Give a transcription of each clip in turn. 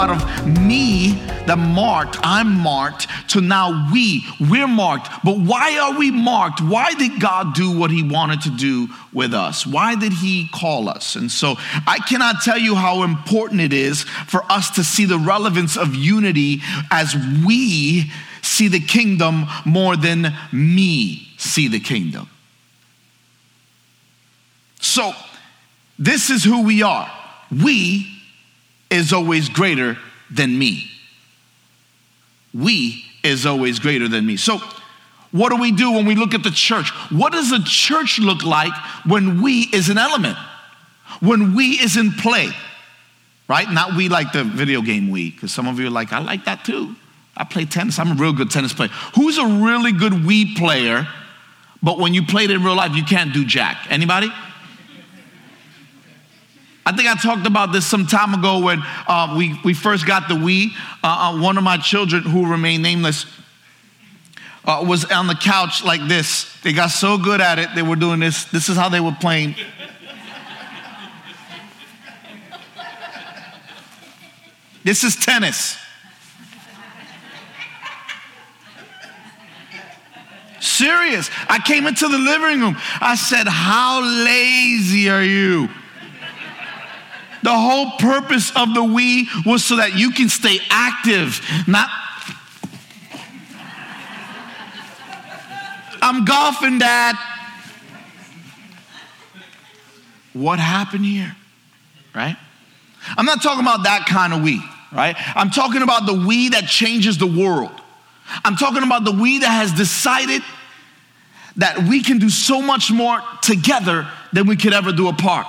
out of me, the marked, I'm marked, to now we, we're marked. But why are we marked? Why did God do what He wanted to do with us? Why did He call us? And so I cannot tell you how important it is for us to see the relevance of unity as we see the kingdom more than me see the kingdom. So, this is who we are. We is always greater than me. We is always greater than me. So, what do we do when we look at the church? What does a church look like when we is an element? When we is in play, right? Not we like the video game we, because some of you are like, I like that too. I play tennis. I'm a real good tennis player. Who's a really good Wii player, but when you played it in real life, you can't do jack? Anybody? I think I talked about this some time ago when uh, we, we first got the Wii. Uh, uh, one of my children, who remain nameless, uh, was on the couch like this. They got so good at it, they were doing this. This is how they were playing. this is tennis. Serious. I came into the living room. I said, How lazy are you? The whole purpose of the Wii was so that you can stay active, not. I'm golfing, Dad. What happened here? Right? I'm not talking about that kind of Wii, right? I'm talking about the Wii that changes the world. I'm talking about the we that has decided that we can do so much more together than we could ever do apart.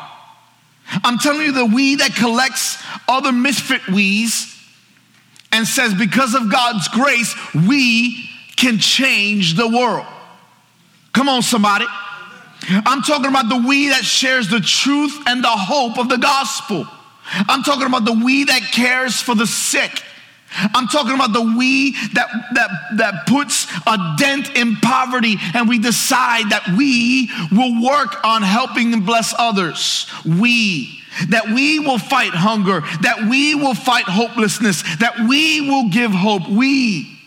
I'm telling you, the we that collects other misfit we's and says, because of God's grace, we can change the world. Come on, somebody. I'm talking about the we that shares the truth and the hope of the gospel. I'm talking about the we that cares for the sick I'm talking about the we that, that, that puts a dent in poverty and we decide that we will work on helping and bless others. We. That we will fight hunger, that we will fight hopelessness, that we will give hope. We.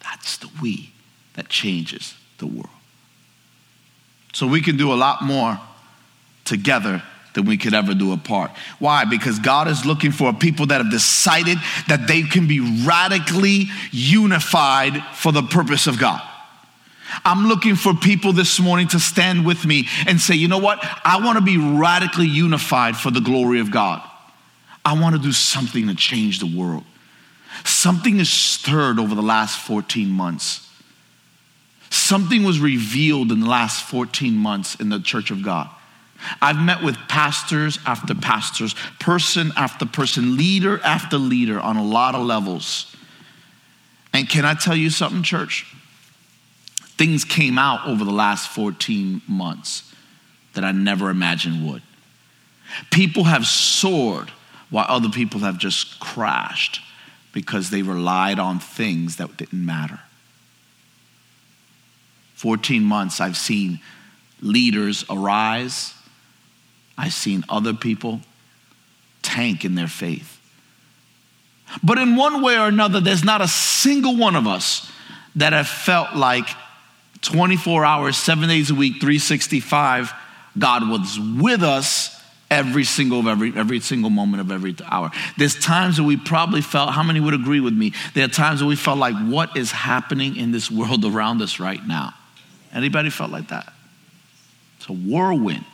That's the we that changes the world. So we can do a lot more together than we could ever do apart. Why? Because God is looking for people that have decided that they can be radically unified for the purpose of God. I'm looking for people this morning to stand with me and say, you know what? I want to be radically unified for the glory of God. I want to do something to change the world. Something is stirred over the last 14 months. Something was revealed in the last 14 months in the church of God. I've met with pastors after pastors, person after person, leader after leader on a lot of levels. And can I tell you something, church? Things came out over the last 14 months that I never imagined would. People have soared while other people have just crashed because they relied on things that didn't matter. 14 months, I've seen leaders arise I've seen other people tank in their faith. But in one way or another, there's not a single one of us that have felt like 24 hours, seven days a week, 365, God was with us every single every every single moment of every hour. There's times that we probably felt, how many would agree with me? There are times that we felt like what is happening in this world around us right now? Anybody felt like that? It's a whirlwind.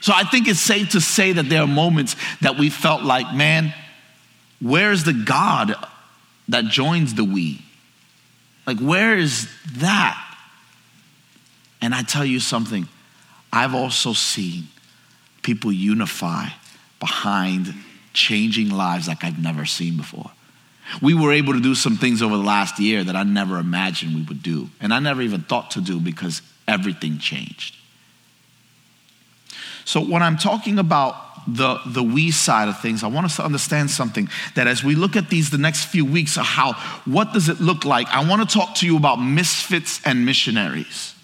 So I think it's safe to say that there are moments that we felt like, man, where's the God that joins the we? Like, where is that? And I tell you something, I've also seen people unify behind changing lives like I've never seen before. We were able to do some things over the last year that I never imagined we would do, and I never even thought to do because everything changed. So when I'm talking about the, the we side of things, I want us to understand something that as we look at these the next few weeks of how, what does it look like? I want to talk to you about misfits and missionaries.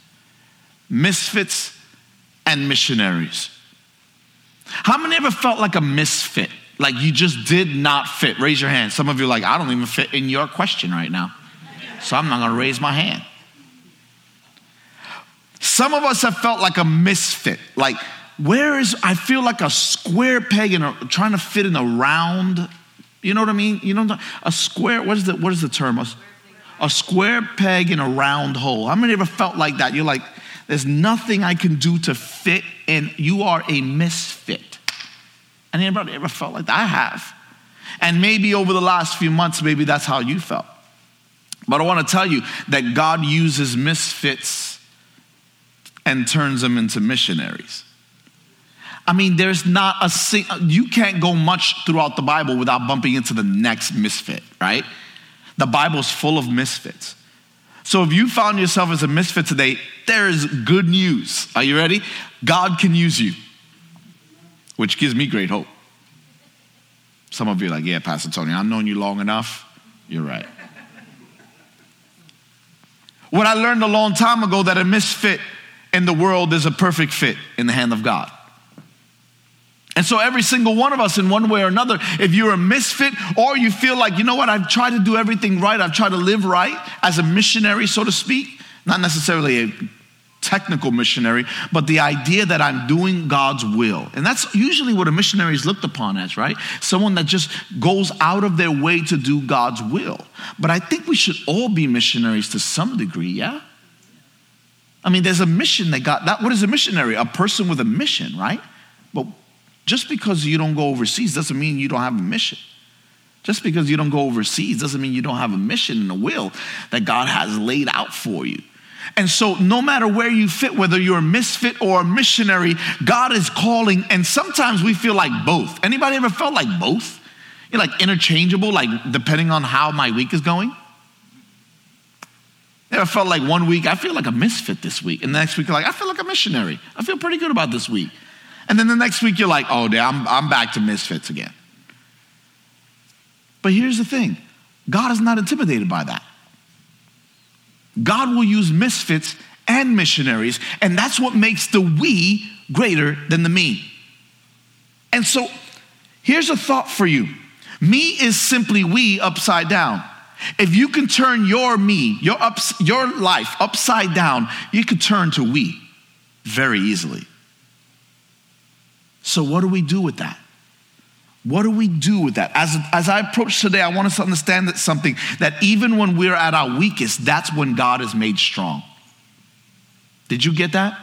Misfits and missionaries. How many ever felt like a misfit? Like you just did not fit. Raise your hand. Some of you are like, I don't even fit in your question right now. So I'm not to raise my hand. Some of us have felt like a misfit. Like, where is, I feel like a square peg in a, trying to fit in a round. You know what I mean? You know, a square, what is the, what is the term? A, a square peg in a round hole. How many ever felt like that? You're like, there's nothing I can do to fit in. You are a misfit. And anybody ever felt like that? I have. And maybe over the last few months, maybe that's how you felt. But I want to tell you that God uses misfits and turns them into missionaries. I mean, there's not a you can't go much throughout the Bible without bumping into the next misfit, right? The Bible's full of misfits. So if you found yourself as a misfit today, there is good news. Are you ready? God can use you, which gives me great hope. Some of you are like, yeah, Pastor Tony, I've known you long enough. You're right. What I learned a long time ago that a misfit in the world is a perfect fit in the hand of God. And so, every single one of us, in one way or another, if you're a misfit or you feel like, you know what, I've tried to do everything right, I've tried to live right as a missionary, so to speak, not necessarily a technical missionary, but the idea that I'm doing God's will. And that's usually what a missionary is looked upon as, right? Someone that just goes out of their way to do God's will. But I think we should all be missionaries to some degree, yeah? I mean, there's a mission that God, that, what is a missionary? A person with a mission, right? But just because you don't go overseas doesn't mean you don't have a mission. Just because you don't go overseas doesn't mean you don't have a mission and a will that God has laid out for you. And so, no matter where you fit, whether you're a misfit or a missionary, God is calling. And sometimes we feel like both. Anybody ever felt like both? You're like interchangeable, like depending on how my week is going. Ever felt like one week, I feel like a misfit this week. And the next week, like, I feel like a missionary. I feel pretty good about this week. And then the next week, you're like, oh, I'm, I'm back to misfits again. But here's the thing God is not intimidated by that. God will use misfits and missionaries, and that's what makes the we greater than the me. And so here's a thought for you me is simply we upside down. If you can turn your me, your, ups, your life upside down, you can turn to we very easily. So, what do we do with that? What do we do with that? As, as I approach today, I want us to understand that something that even when we're at our weakest, that's when God is made strong. Did you get that?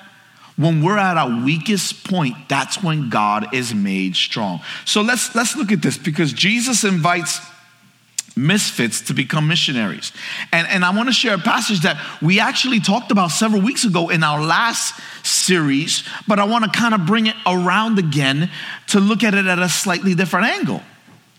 When we're at our weakest point, that's when God is made strong. So let's let's look at this because Jesus invites misfits to become missionaries. And, and I want to share a passage that we actually talked about several weeks ago in our last series, but I want to kind of bring it around again to look at it at a slightly different angle.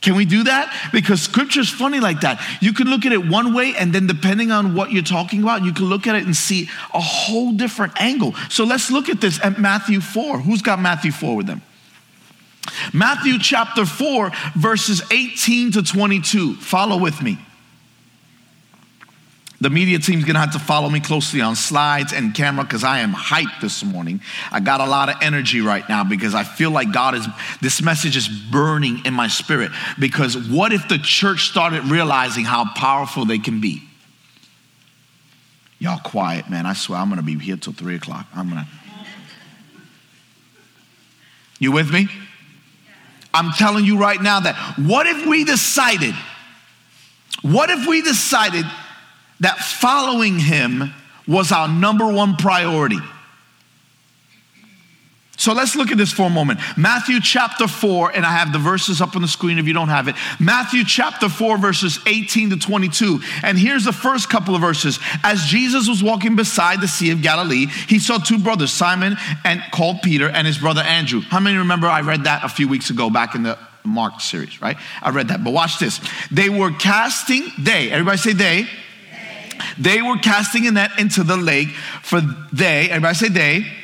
Can we do that? Because scripture is funny like that. You can look at it one way, and then depending on what you're talking about, you can look at it and see a whole different angle. So let's look at this at Matthew 4. Who's got Matthew 4 with them? Matthew chapter 4, verses 18 to 22. Follow with me. The media team's gonna have to follow me closely on slides and camera because I am hyped this morning. I got a lot of energy right now because I feel like God is, this message is burning in my spirit. Because what if the church started realizing how powerful they can be? Y'all quiet, man. I swear I'm gonna be here till three o'clock. I'm gonna. You with me? I'm telling you right now that what if we decided, what if we decided that following him was our number one priority? So let's look at this for a moment. Matthew chapter 4, and I have the verses up on the screen if you don't have it. Matthew chapter 4, verses 18 to 22. And here's the first couple of verses. As Jesus was walking beside the Sea of Galilee, he saw two brothers, Simon and called Peter, and his brother Andrew. How many remember I read that a few weeks ago back in the Mark series, right? I read that. But watch this. They were casting, they, everybody say they. They were casting a net into the lake for they, everybody say they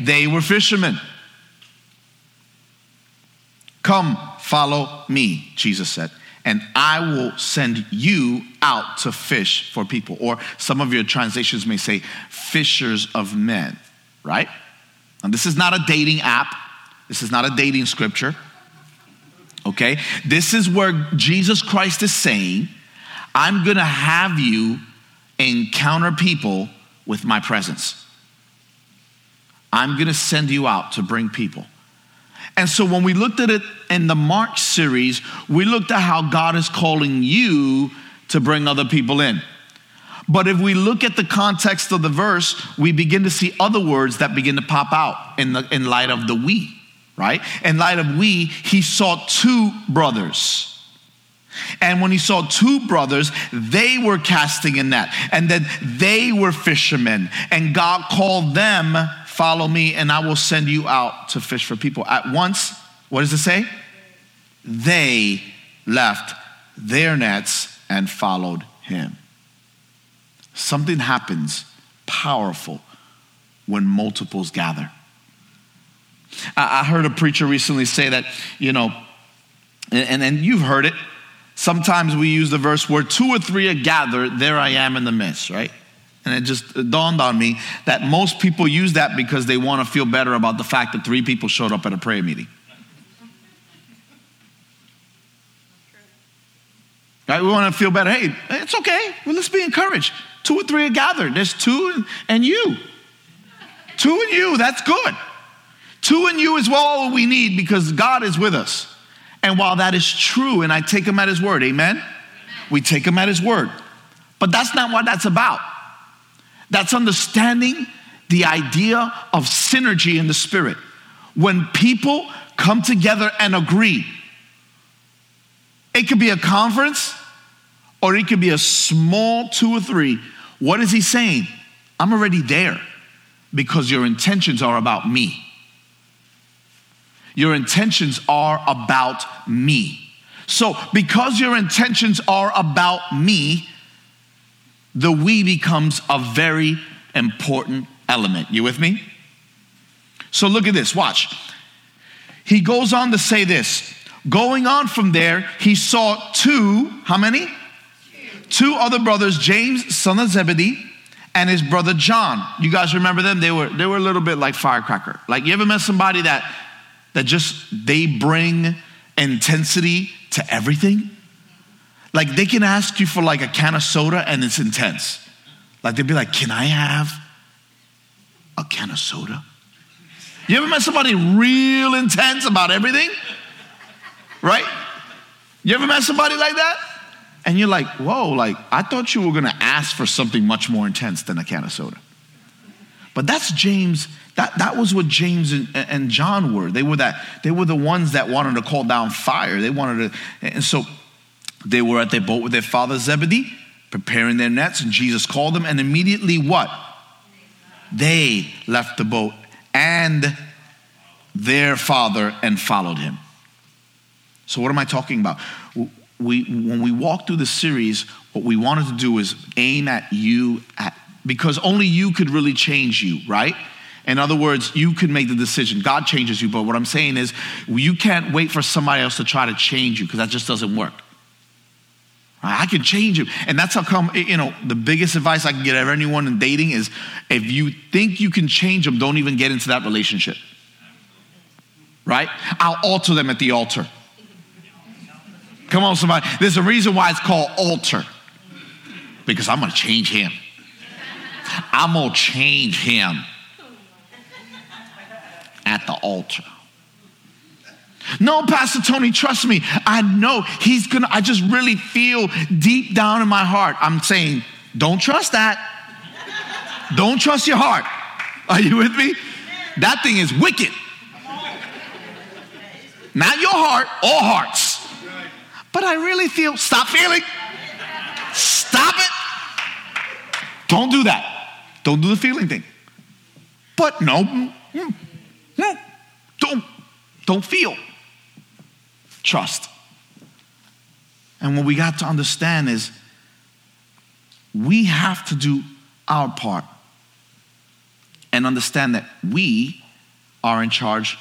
they were fishermen. Come, follow me, Jesus said, and I will send you out to fish for people. Or some of your translations may say, fishers of men, right? And this is not a dating app, this is not a dating scripture. Okay? This is where Jesus Christ is saying, I'm to have you encounter people with my presence. I'm going to send you out to bring people. And so when we looked at it in the March series, we looked at how God is calling you to bring other people in. But if we look at the context of the verse, we begin to see other words that begin to pop out in, the, in light of the we, right? In light of we, he saw two brothers. And when he saw two brothers, they were casting a net, and then they were fishermen. And God called them, Follow me, and I will send you out to fish for people. At once, what does it say? They left their nets and followed him. Something happens powerful when multiples gather. I, heard a preacher recently say that, you know, and, and you've heard it. Sometimes we use the verse where two or three are gathered, there I am in the midst, right? And it just dawned on me that most people use that because they want to feel better about the fact that three people showed up at a prayer meeting. Right? We want to feel better. Hey, it's okay. Well, let's be encouraged. Two or three are gathered. There's two and you. Two and you, that's good. Two and you is all we need because God is with us. And while that is true, and I take him at his word, amen? We take him at his word. But that's not what that's about. That's understanding the idea of synergy in the spirit. When people come together and agree, it could be a conference or it could be a small two or three what is he saying? I'm already there because your intentions are about me. Your intentions are about me. So, because your intentions are about me, the we becomes a very important element. You with me? So, look at this, watch. He goes on to say this. Going on from there, he saw two, how many? two other brothers, James, son of Zebedee, and his brother John. You guys remember them? They were, they were a little bit like firecracker. Like you ever met somebody that, that just, they bring intensity to everything? Like they can ask you for like a can of soda and it's intense. Like they'd be like, can I have a can of soda? You ever met somebody real intense about everything? Right? You ever met somebody like that? And you're like, whoa, like, I thought you were gonna ask for something much more intense than a can of soda. But that's James, that, that was what James and, and John were. They were that, they were the ones that wanted to call down fire. They wanted to, and so they were at their boat with their father Zebedee, preparing their nets, and Jesus called them, and immediately what? They left the boat and their father and followed him. So, what am I talking about? we, when we walk through the series, what we wanted to do is aim at you, at, because only you could really change you, right? In other words, you can make the decision. God changes you, but what I'm saying is you can't wait for somebody else to try to change you because that just doesn't work. I can change him. And that's how come, you know, the biggest advice I can get anyone in dating is if you think you can change them, don't even get into that relationship. Right? I'll alter them at the altar. Come on, somebody. There's a reason why it's called altar. Because I'm going to change him. I'm going to change him at the altar. No, Pastor Tony, trust me. I know he's to, I just really feel deep down in my heart. I'm saying, don't trust that. Don't trust your heart. Are you with me? That thing is wicked. Not your heart, all hearts but I really feel, stop feeling. Stop it. Don't do that. Don't do the feeling thing. But no, no, don't, don't feel. Trust. And what we got to understand is we have to do our part and understand that we are in charge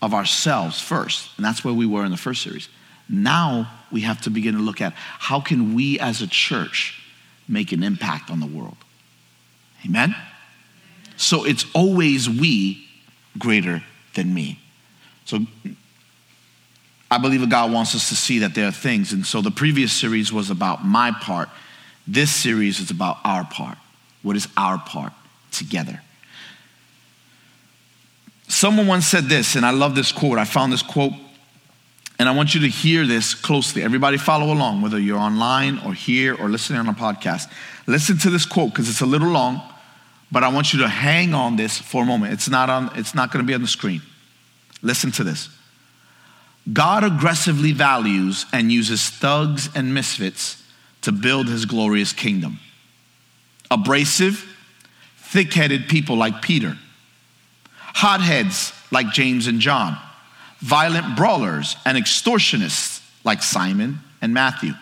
of ourselves first. And that's where we were in the first series. Now we have to begin to look at how can we as a church make an impact on the world. Amen? So it's always we greater than me. So I believe that God wants us to see that there are things. And so the previous series was about my part. This series is about our part. What is our part together? Someone once said this, and I love this quote. I found this quote, and I want you to hear this closely. Everybody follow along, whether you're online or here or listening on a podcast. Listen to this quote because it's a little long, but I want you to hang on this for a moment. It's not on, it's not going to be on the screen. Listen to this. God aggressively values and uses thugs and misfits to build his glorious kingdom. Abrasive, thick headed people like Peter hotheads like James and John, violent brawlers and extortionists like Simon and Matthew,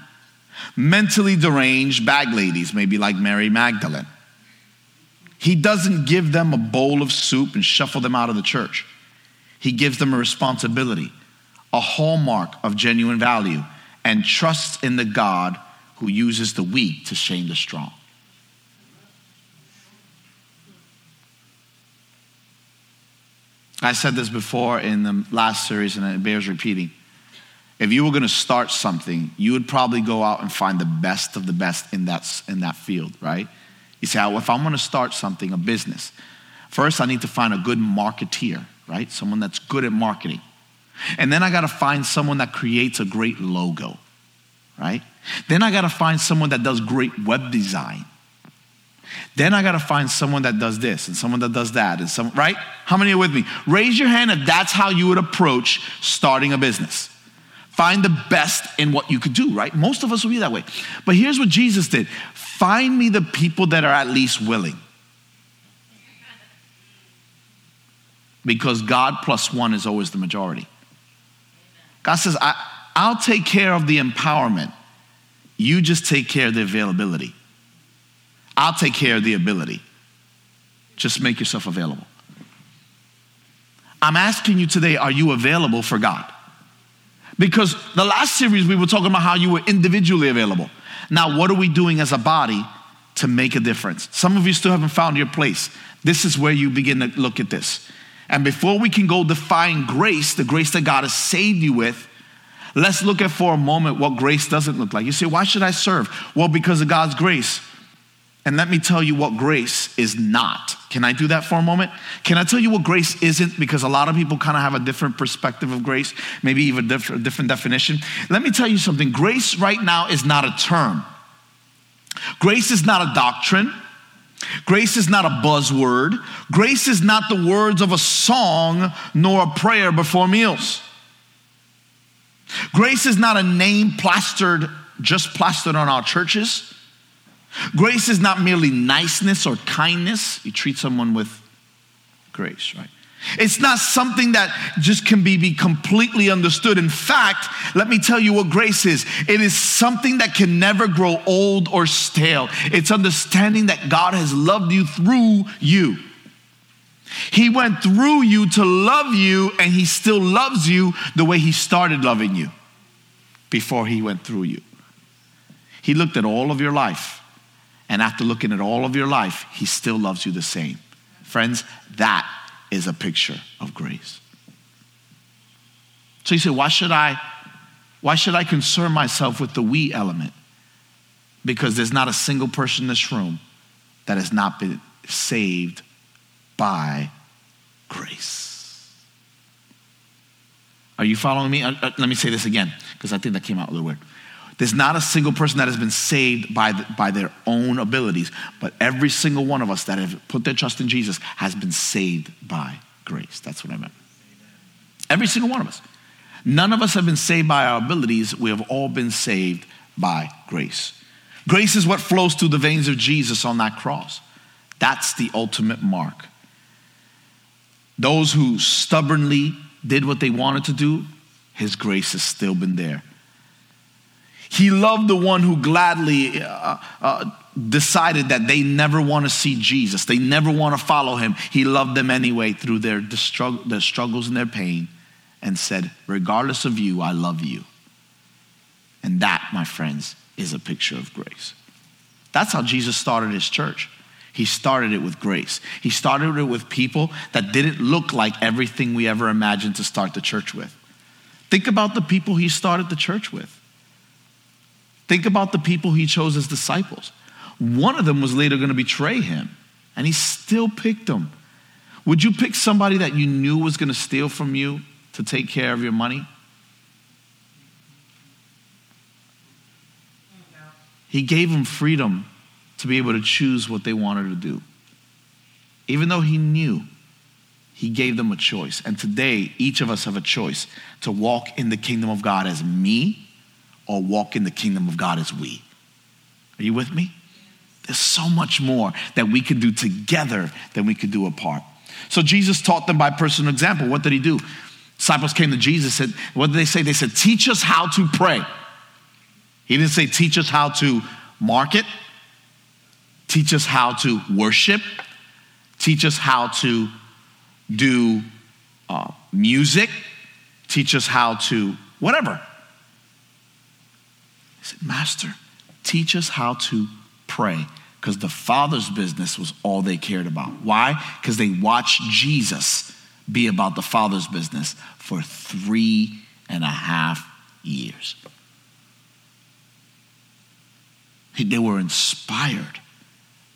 mentally deranged bag ladies, maybe like Mary Magdalene. He doesn't give them a bowl of soup and shuffle them out of the church. He gives them a responsibility, a hallmark of genuine value, and trusts in the God who uses the weak to shame the strong. I said this before in the last series, and it bears repeating. If you were going to start something, you would probably go out and find the best of the best in that, in that field, right? You say, if I'm going to start something, a business, first I need to find a good marketeer, right? Someone that's good at marketing. And then I got to find someone that creates a great logo, right? Then I got to find someone that does great web design. Then I got to find someone that does this and someone that does that and some right? How many are with me? Raise your hand if that's how you would approach starting a business. Find the best in what you could do, right? Most of us will be that way. But here's what Jesus did. Find me the people that are at least willing. Because God plus one is always the majority. God says, I, I'll take care of the empowerment. You just take care of the availability. I'll take care of the ability. Just make yourself available. I'm asking you today are you available for God? Because the last series we were talking about how you were individually available. Now, what are we doing as a body to make a difference? Some of you still haven't found your place. This is where you begin to look at this. And before we can go define grace, the grace that God has saved you with, let's look at for a moment what grace doesn't look like. You say, why should I serve? Well, because of God's grace. And let me tell you what grace is not. Can I do that for a moment? Can I tell you what grace isn't? Because a lot of people kind of have a different perspective of grace, maybe even a different, different definition. Let me tell you something grace right now is not a term, grace is not a doctrine. Grace is not a buzzword. Grace is not the words of a song nor a prayer before meals. Grace is not a name plastered, just plastered on our churches. Grace is not merely niceness or kindness. You treat someone with grace, right? It's not something that just can be, be completely understood. In fact, let me tell you what grace is it is something that can never grow old or stale. It's understanding that God has loved you through you. He went through you to love you, and He still loves you the way He started loving you before He went through you. He looked at all of your life and after looking at all of your life, he still loves you the same. Friends, that is a picture of grace. So you say, why should I, why should I concern myself with the we element? Because there's not a single person in this room that has not been saved by grace. Are you following me? Uh, uh, let me say this again, because I think that came out a little weird. There's not a single person that has been saved by, the, by their own abilities, but every single one of us that have put their trust in Jesus has been saved by grace. That's what I meant. Every single one of us. None of us have been saved by our abilities. We have all been saved by grace. Grace is what flows through the veins of Jesus on that cross. That's the ultimate mark. Those who stubbornly did what they wanted to do, His grace has still been there. He loved the one who gladly uh, uh, decided that they never want to see Jesus, they never want to follow him. He loved them anyway through their, their struggles and their pain and said, Regardless of you, I love you. And that, my friends, is a picture of grace. That's how Jesus started his church. He started it with grace. He started it with people that didn't look like everything we ever imagined to start the church with. Think about the people he started the church with. Think about the people he chose as disciples. One of them was later going to betray him, and he still picked them. Would you pick somebody that you knew was going to steal from you to take care of your money? He gave them freedom to be able to choose what they wanted to do. Even though he knew, he gave them a choice. And today, each of us have a choice to walk in the kingdom of God as me or walk in the kingdom of God as we. Are you with me? There's so much more that we can do together than we could do apart. So Jesus taught them by personal example. What did he do? Disciples came to Jesus said, what did they say? They said, teach us how to pray. He didn't say, teach us how to market, teach us how to worship, teach us how to do uh, music, teach us how to whatever. Said, Master, teach us how to pray. Because the Father's business was all they cared about. Why? Because they watched Jesus be about the Father's business for three and a half years. They were inspired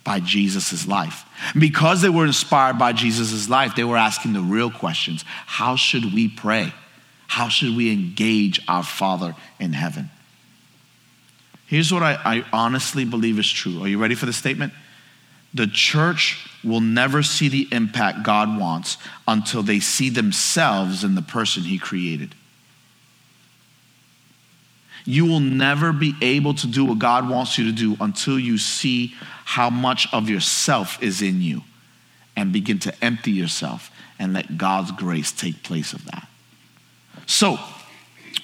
by Jesus' life. because they were inspired by Jesus' life, they were asking the real questions How should we pray? How should we engage our Father in heaven? Here's what I, I honestly believe is true. Are you ready for the statement? The church will never see the impact God wants until they see themselves in the person He created. You will never be able to do what God wants you to do until you see how much of yourself is in you and begin to empty yourself and let God's grace take place of that. So,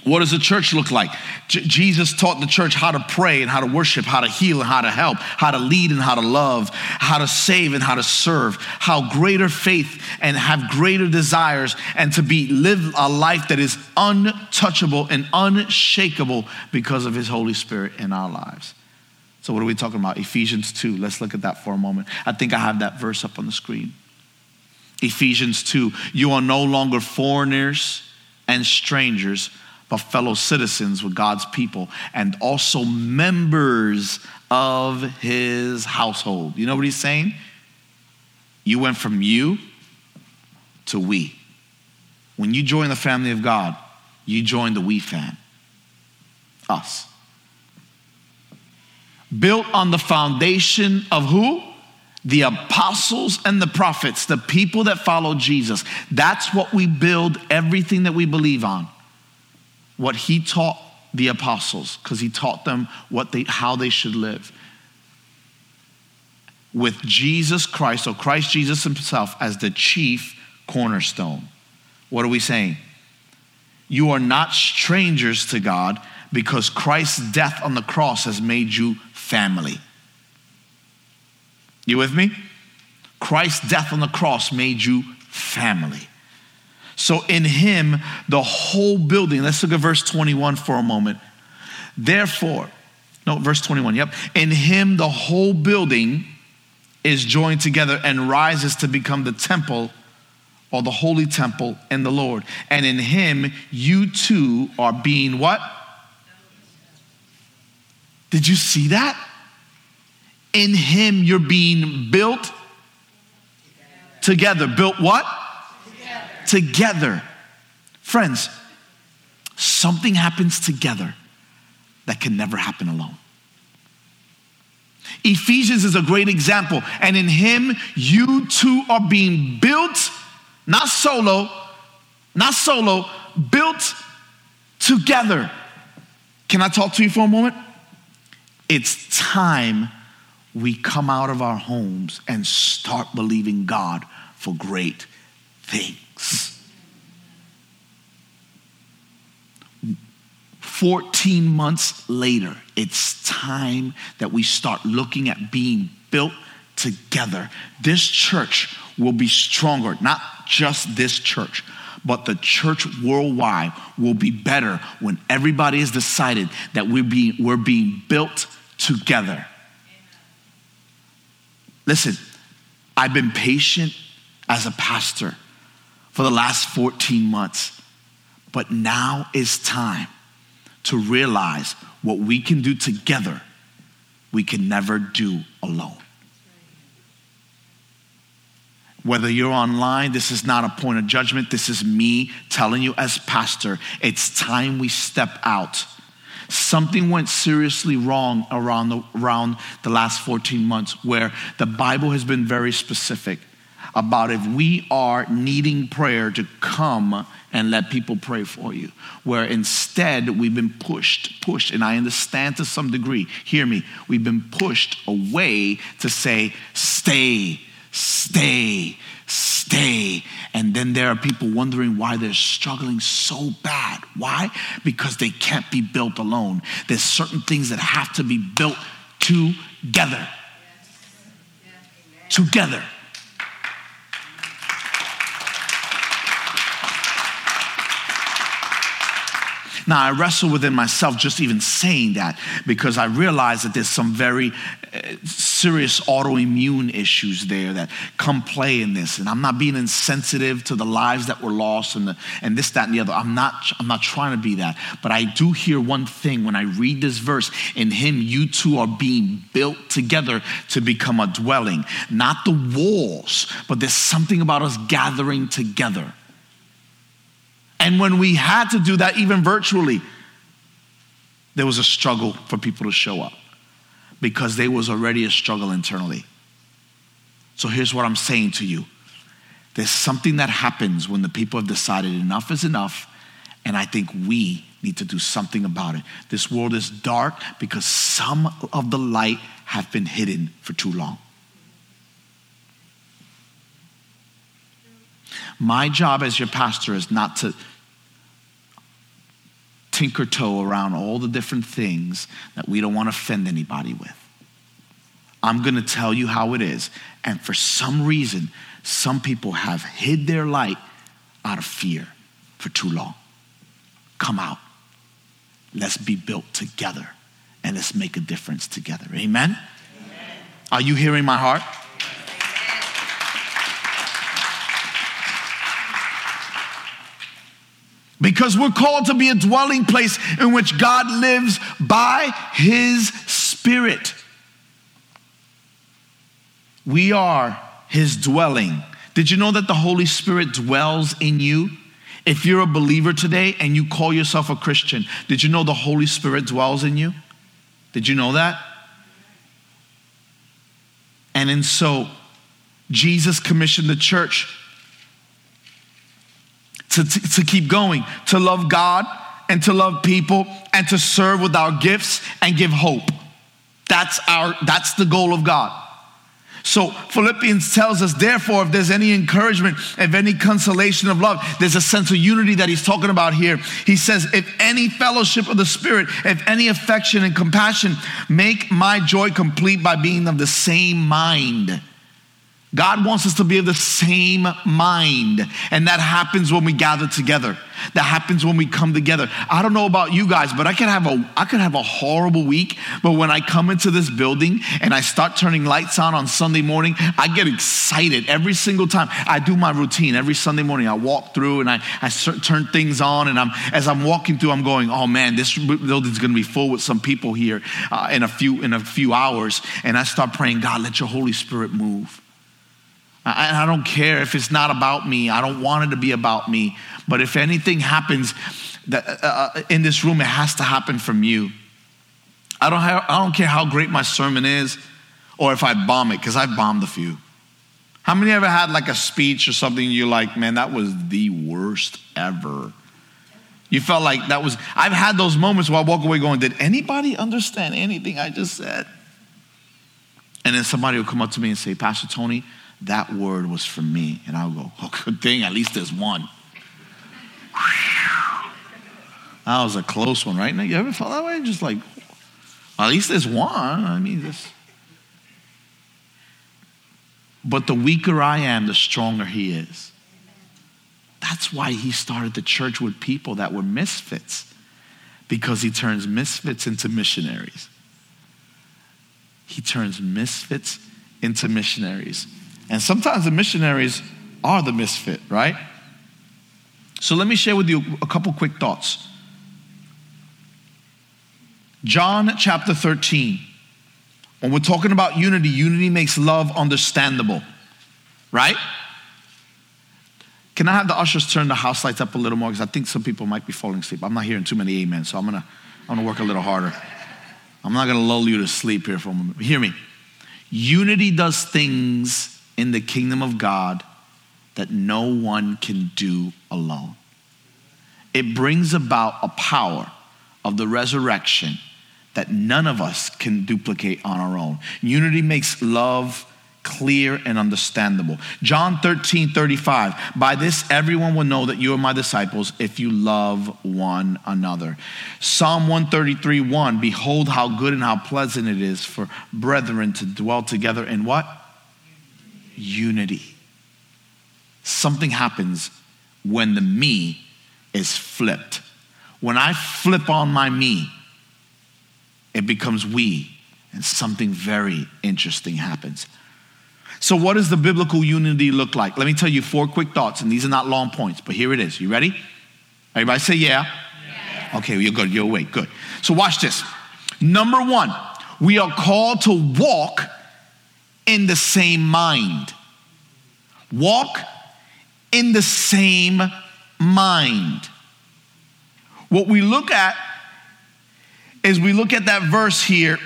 what does the church look like? J- Jesus taught the church how to pray and how to worship, how to heal and how to help, how to lead and how to love, how to save and how to serve, how greater faith and have greater desires and to be live a life that is untouchable and unshakable because of his Holy Spirit in our lives. So what are we talking about? Ephesians 2. Let's look at that for a moment. I think I have that verse up on the screen. Ephesians 2. You are no longer foreigners and strangers but fellow citizens with God's people and also members of his household. You know what he's saying? You went from you to we. When you join the family of God, you join the we fam. Us. Built on the foundation of who? The apostles and the prophets, the people that follow Jesus. That's what we build everything that we believe on what he taught the apostles because he taught them what they, how they should live. With Jesus Christ, or Christ Jesus himself, as the chief cornerstone. What are we saying? You are not strangers to God because Christ's death on the cross has made you family. You with me? Christ's death on the cross made you family. So in him, the whole building, let's look at verse 21 for a moment. Therefore, no, verse 21, yep. In him, the whole building is joined together and rises to become the temple or the holy temple in the Lord. And in him, you too are being what? Did you see that? In him, you're being built together. Built what? Together. Friends, something happens together that can never happen alone. Ephesians is a great example, and in him, you too are being built, not solo, not solo, built together. Can I talk to you for a moment? It's time we come out of our homes and start believing God for great things. 14 months later, it's time that we start looking at being built together. This church will be stronger, not just this church, but the church worldwide will be better when everybody has decided that we're being, we're being built together. Listen, I've been patient as a pastor for the last 14 months. But now is time to realize what we can do together, we can never do alone. Whether you're online, this is not a point of judgment. This is me telling you as pastor, it's time we step out. Something went seriously wrong around the, around the last 14 months where the Bible has been very specific about if we are needing prayer to come and let people pray for you. Where instead we've been pushed, pushed, and I understand to some degree, hear me, we've been pushed away to say, stay, stay, stay. And then there are people wondering why they're struggling so bad. Why? Because they can't be built alone. There's certain things that have to be built together. Together. Now, I wrestle within myself just even saying that because I realize that there's some very uh, serious autoimmune issues there that come play in this. And I'm not being insensitive to the lives that were lost and, the, and this, that, and the other. I'm not, I'm not trying to be that. But I do hear one thing when I read this verse in Him, you too are being built together to become a dwelling. Not the walls, but there's something about us gathering together. And when we had to do that, even virtually, there was a struggle for people to show up because there was already a struggle internally. So here's what I'm saying to you there's something that happens when the people have decided enough is enough, and I think we need to do something about it. This world is dark because some of the light have been hidden for too long. My job as your pastor is not to tinker toe around all the different things that we don't want to offend anybody with. I'm going to tell you how it is. And for some reason, some people have hid their light out of fear for too long. Come out. Let's be built together and let's make a difference together. Amen? Amen. Are you hearing my heart? Because we're called to be a dwelling place in which God lives by his Spirit. We are his dwelling. Did you know that the Holy Spirit dwells in you? If you're a believer today and you call yourself a Christian, did you know the Holy Spirit dwells in you? Did you know that? And and so Jesus commissioned the church to, to, to keep going, to love God and to love people and to serve with our gifts and give hope. That's our that's the goal of God. So Philippians tells us, therefore, if there's any encouragement, if any consolation of love, there's a sense of unity that he's talking about here. He says, if any fellowship of the Spirit, if any affection and compassion, make my joy complete by being of the same mind God wants us to be of the same mind. And that happens when we gather together. That happens when we come together. I don't know about you guys, but I could have a I could have a horrible week, but when I come into this building and I start turning lights on on Sunday morning, I get excited every single time. I do my routine every Sunday morning. I walk through and I, I turn things on and I'm as I'm walking through I'm going, "Oh man, this building's going to be full with some people here uh, in a few in a few hours." And I start praying, "God, let your Holy Spirit move." And I don't care if it's not about me. I don't want it to be about me. But if anything happens that, uh, uh, in this room, it has to happen from you. I don't, have, I don't care how great my sermon is or if I bomb it, because I've bombed a few. How many ever had like a speech or something you're like, man, that was the worst ever? You felt like that was, I've had those moments where I walk away going, did anybody understand anything I just said? And then somebody will come up to me and say, Pastor Tony, that word was for me. And I'll go, oh, good thing, at least there's one. That was a close one, right? Now, you ever felt that way? Just like, at least there's one. I mean, this. But the weaker I am, the stronger he is. That's why he started the church with people that were misfits, because he turns misfits into missionaries. He turns misfits into missionaries. And sometimes the missionaries are the misfit, right? So let me share with you a couple quick thoughts. John chapter 13. When we're talking about unity, unity makes love understandable, right? Can I have the ushers turn the house lights up a little more? Because I think some people might be falling asleep. I'm not hearing too many amen, so I'm gonna, I'm gonna work a little harder. I'm not gonna lull you to sleep here for a moment. Hear me. Unity does things in the kingdom of God that no one can do alone. It brings about a power of the resurrection that none of us can duplicate on our own. Unity makes love clear and understandable. John 13, 35. By this, everyone will know that you are my disciples if you love one another. Psalm 133, 1. Behold, how good and how pleasant it is for brethren to dwell together in what? Unity. Something happens when the me is flipped. When I flip on my me, it becomes we, and something very interesting happens. So, what does the biblical unity look like? Let me tell you four quick thoughts, and these are not long points, but here it is. You ready? Everybody say yeah. yeah. Okay, you're good. You're awake. Good. So, watch this. Number one, we are called to walk in the same mind. Walk in the same mind. What we look at is we look at that verse here.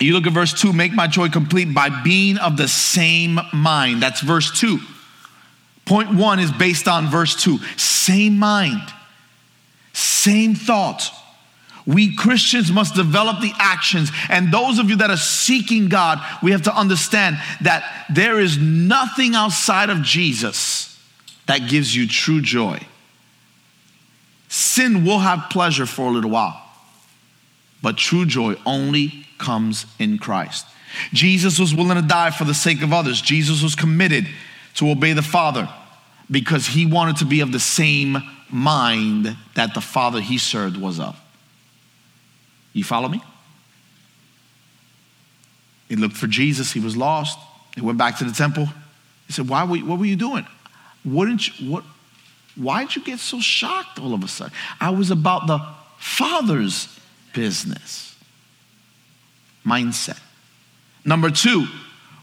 You look at verse 2 make my joy complete by being of the same mind. That's verse 2. Point 1 is based on verse 2. Same mind, same thoughts. We Christians must develop the actions. And those of you that are seeking God, we have to understand that there is nothing outside of Jesus that gives you true joy. Sin will have pleasure for a little while. But true joy only comes in Christ. Jesus was willing to die for the sake of others. Jesus was committed to obey the Father because he wanted to be of the same mind that the Father he served was of. You follow me? He looked for Jesus, he was lost. He went back to the temple. He said, Why were you, what were you doing? Wouldn't you, what, why did you get so shocked all of a sudden? I was about the Father's business. Mindset. Number two,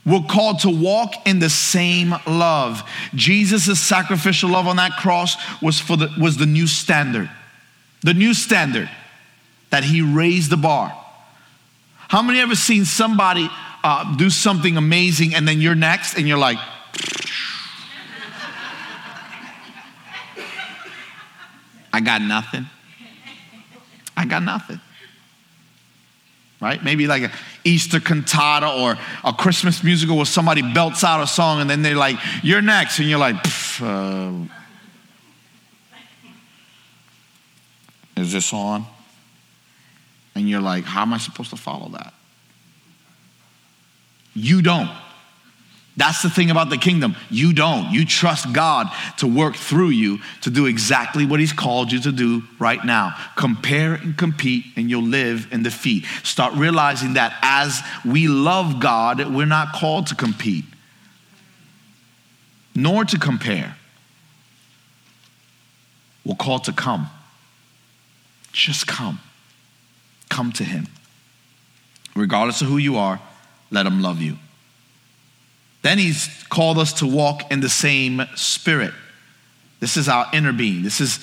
we're called to walk in the same love. Jesus' sacrificial love on that cross was, for the, was the new standard. The new standard that he raised the bar. How many ever seen somebody uh, do something amazing and then you're next and you're like, I got nothing. I got nothing right? Maybe like an Easter cantata or a Christmas musical where somebody belts out a song and then they're like, you're next. And you're like, uh, is this on? And you're like, how am I supposed to follow that? You don't. That's the thing about the kingdom. You don't. You trust God to work through you to do exactly what He's called you to do right now. Compare and compete, and you'll live in defeat. Start realizing that as we love God, we're not called to compete, nor to compare. We're called to come. Just come. Come to Him. Regardless of who you are, let Him love you. Then he's called us to walk in the same spirit. This is our inner being. This is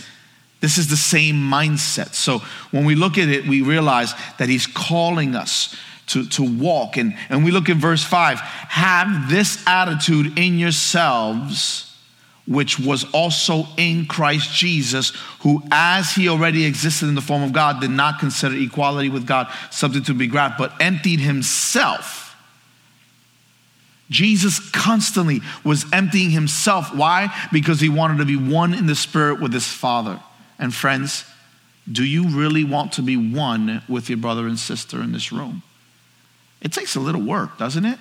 this is the same mindset. So when we look at it, we realize that he's calling us to, to walk. And, and we look at verse 5 have this attitude in yourselves, which was also in Christ Jesus, who, as he already existed in the form of God, did not consider equality with God something to be grasped, but emptied himself Jesus constantly was emptying himself. Why? Because he wanted to be one in the spirit with his Father. And friends, do you really want to be one with your brother and sister in this room? It takes a little work, doesn't it?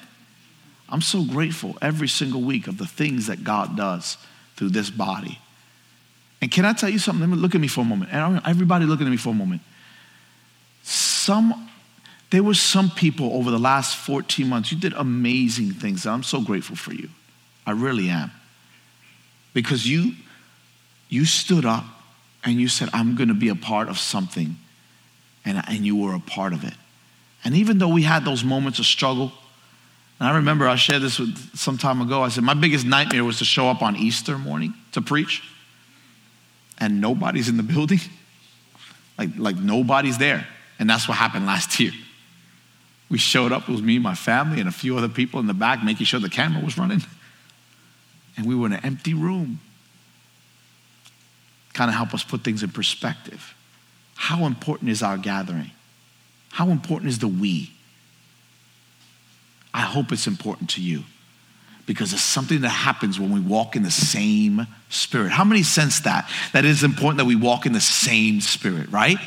I'm so grateful every single week of the things that God does through this body. And can I tell you something? Look at me for a moment. Everybody looking at me for a moment. Some there were some people over the last 14 months, you did amazing things. I'm so grateful for you. I really am. Because you you stood up and you said, I'm going to be a part of something, and, and you were a part of it. And even though we had those moments of struggle, and I remember I shared this with some time ago. I said, My biggest nightmare was to show up on Easter morning to preach, and nobody's in the building. Like, like nobody's there. And that's what happened last year. We showed up, it was me, my family, and a few other people in the back making sure the camera was running. And we were in an empty room. Kind of help us put things in perspective. How important is our gathering? How important is the we? I hope it's important to you because it's something that happens when we walk in the same spirit. How many sense that? That it is important that we walk in the same spirit, right?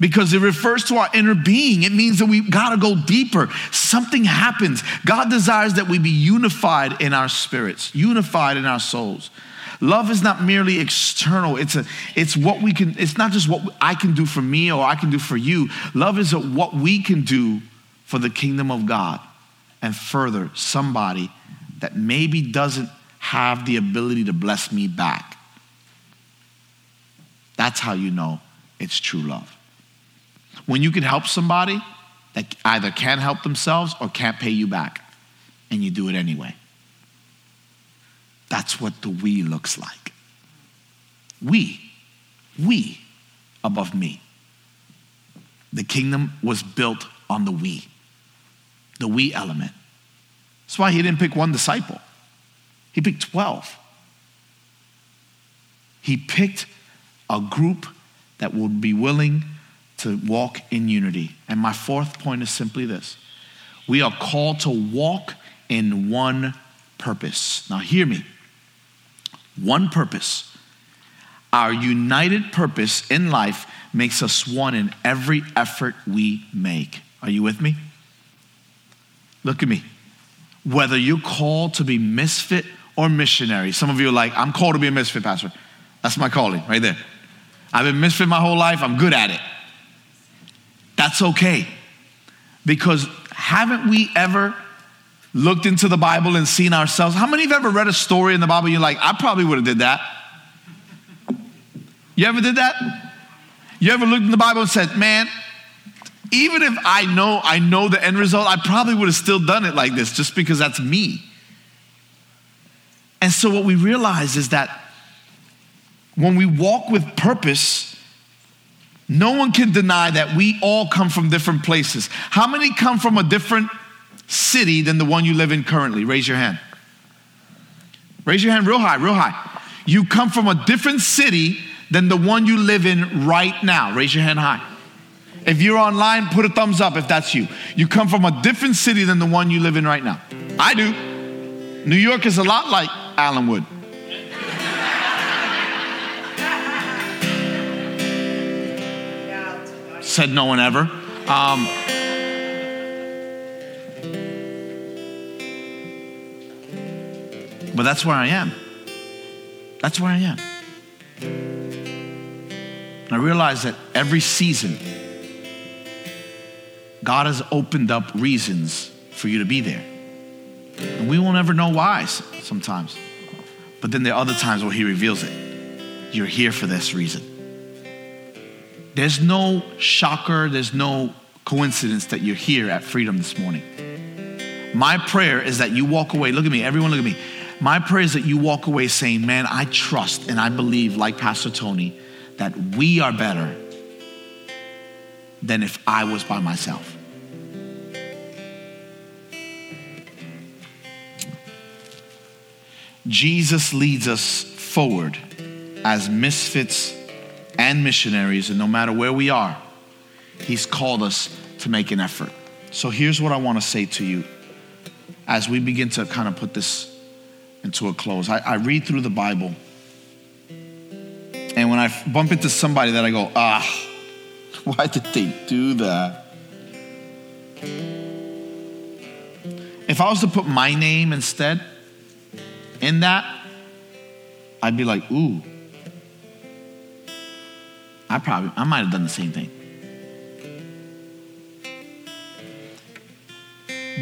because it refers to our inner being. It means that we got to go deeper. Something happens. God desires that we be unified in our spirits, unified in our souls. Love is not merely external. It's a it's what we can it's not just what I can do for me or I can do for you. Love is what we can do for the kingdom of God and further somebody that maybe doesn't have the ability to bless me back. That's how you know it's true love when you can help somebody that either can't help themselves or can't pay you back, and you do it anyway. That's what the we looks like. We, we above me. The kingdom was built on the we, the we element. That's why he didn't pick one disciple, he picked 12. He picked a group that would be willing to walk in unity. And my fourth point is simply this we are called to walk in one purpose. Now, hear me. One purpose. Our united purpose in life makes us one in every effort we make. Are you with me? Look at me. Whether you're called to be misfit or missionary, some of you are like, I'm called to be a misfit, Pastor. That's my calling right there. I've been misfit my whole life, I'm good at it. That's okay. Because haven't we ever looked into the Bible and seen ourselves? How many of you ever read a story in the Bible you're like, I probably would have did that? You ever did that? You ever looked in the Bible and said, man, even if I know I know the end result, I probably would have still done it like this just because that's me. And so what we realize is that when we walk with purpose, no one can deny that we all come from different places. How many come from a different city than the one you live in currently? Raise your hand. Raise your hand real high, real high. You come from a different city than the one you live in right now. Raise your hand high. If you're online, put a thumbs up if that's you. You come from a different city than the one you live in right now. I do. New York is a lot like Allenwood. said no one ever. Um, but that's where I am. That's where I am. I realize that every season, God has opened up reasons for you to be there. And we won't ever know why sometimes. But then there are other times where He reveals it. You're here for this reason. There's no shocker, there's no coincidence that you're here at Freedom this morning. My prayer is that you walk away, look at me, everyone look at me. My prayer is that you walk away saying, Man, I trust and I believe, like Pastor Tony, that we are better than if I was by myself. Jesus leads us forward as misfits and missionaries, and no matter where we are, He's called us to make an effort. So here's what I want to say to you as we begin to kind of put this into a close. I, I read through the Bible, and when I bump into somebody that I go, ah, why did they do that? If I was to put my name instead in that, I'd be like, ooh, I probably, I might have done the same thing.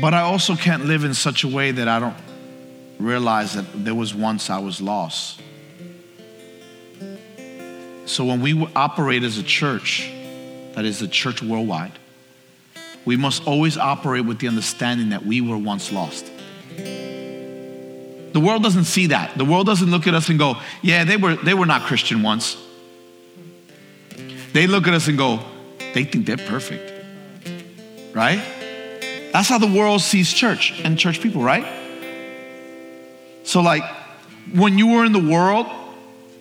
But I also can't live in such a way that I don't realize that there was once I was lost. So when we operate as a church, that is the church worldwide, we must always operate with the understanding that we were once lost. The world doesn't see that. The world doesn't look at us and go, yeah, they were, they were not Christian once. They look at us and go, they think they're perfect. Right? That's how the world sees church and church people, right? So, like, when you were in the world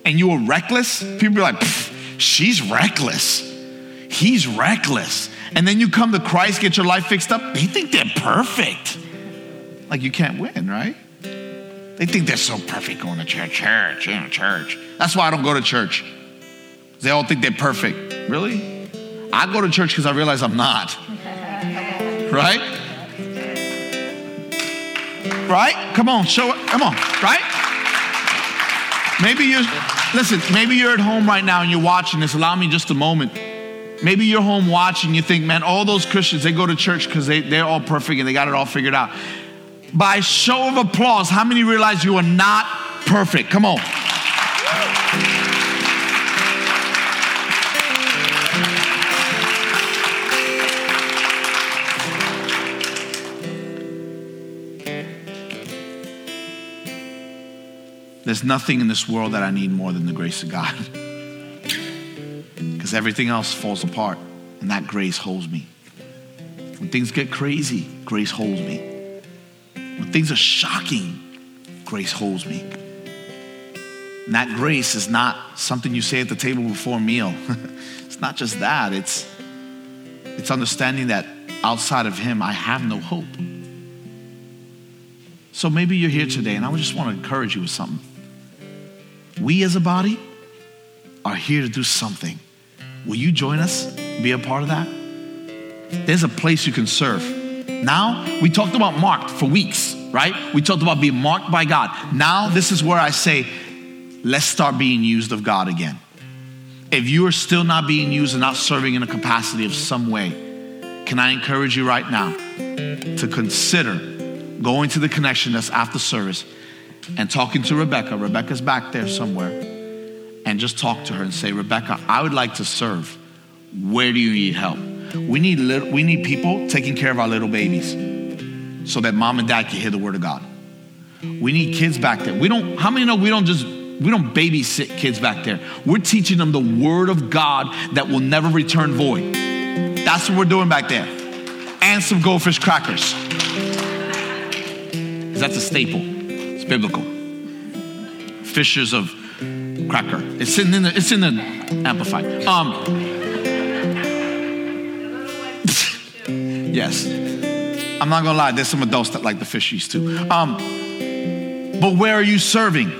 and you were reckless, people be like, she's reckless. He's reckless. And then you come to Christ, get your life fixed up, they think they're perfect. Like, you can't win, right? They think they're so perfect going to church, church, you know, church. That's why I don't go to church. They all think they're perfect. Really? I go to church because I realize I'm not. Right? Right? Come on, show it. Come on, right? Maybe you're, listen, maybe you're at home right now and you're watching this. Allow me just a moment. Maybe you're home watching, you think, man, all those Christians, they go to church because they, they're all perfect and they got it all figured out by show of applause, how many realize you are not perfect? Come on. There's nothing in this world that I need more than the grace of God. Everything else falls apart, and that grace holds me. When things get crazy, grace holds me. When things are shocking, grace holds me. And that grace is not something you say at the table before a meal. it's not just that, it's, it's understanding that outside of Him, I have no hope. So maybe you're here today, and I just want to encourage you with something. We as a body are here to do something. Will you join us? Be a part of that? There's a place you can serve. Now, we talked about marked for weeks, right? We talked about being marked by God. Now, this is where I say, let's start being used of God again. If you are still not being used and not serving in a capacity of some way, can I encourage you right now to consider going to the connection that's after service and talking to Rebecca? Rebecca's back there somewhere. And just talk to her and say, Rebecca, I would like to serve. Where do you need help? We need, little, we need people taking care of our little babies so that mom and dad can hear the word of God. We need kids back there. We don't, how many know we don't just, we don't babysit kids back there. We're teaching them the word of God that will never return void. That's what we're doing back there. And some goldfish crackers. Because that's a staple. It's biblical. Fishers of cracker. It's in the, it's in the amplified. Um, Yes. I'm not gonna lie, there's some adults that like the fishies too. Um, but where are you serving?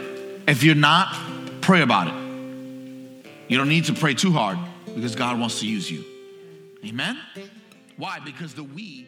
If you're not, pray about it. You don't need to pray too hard because God wants to use you. Amen? Why? Because the we.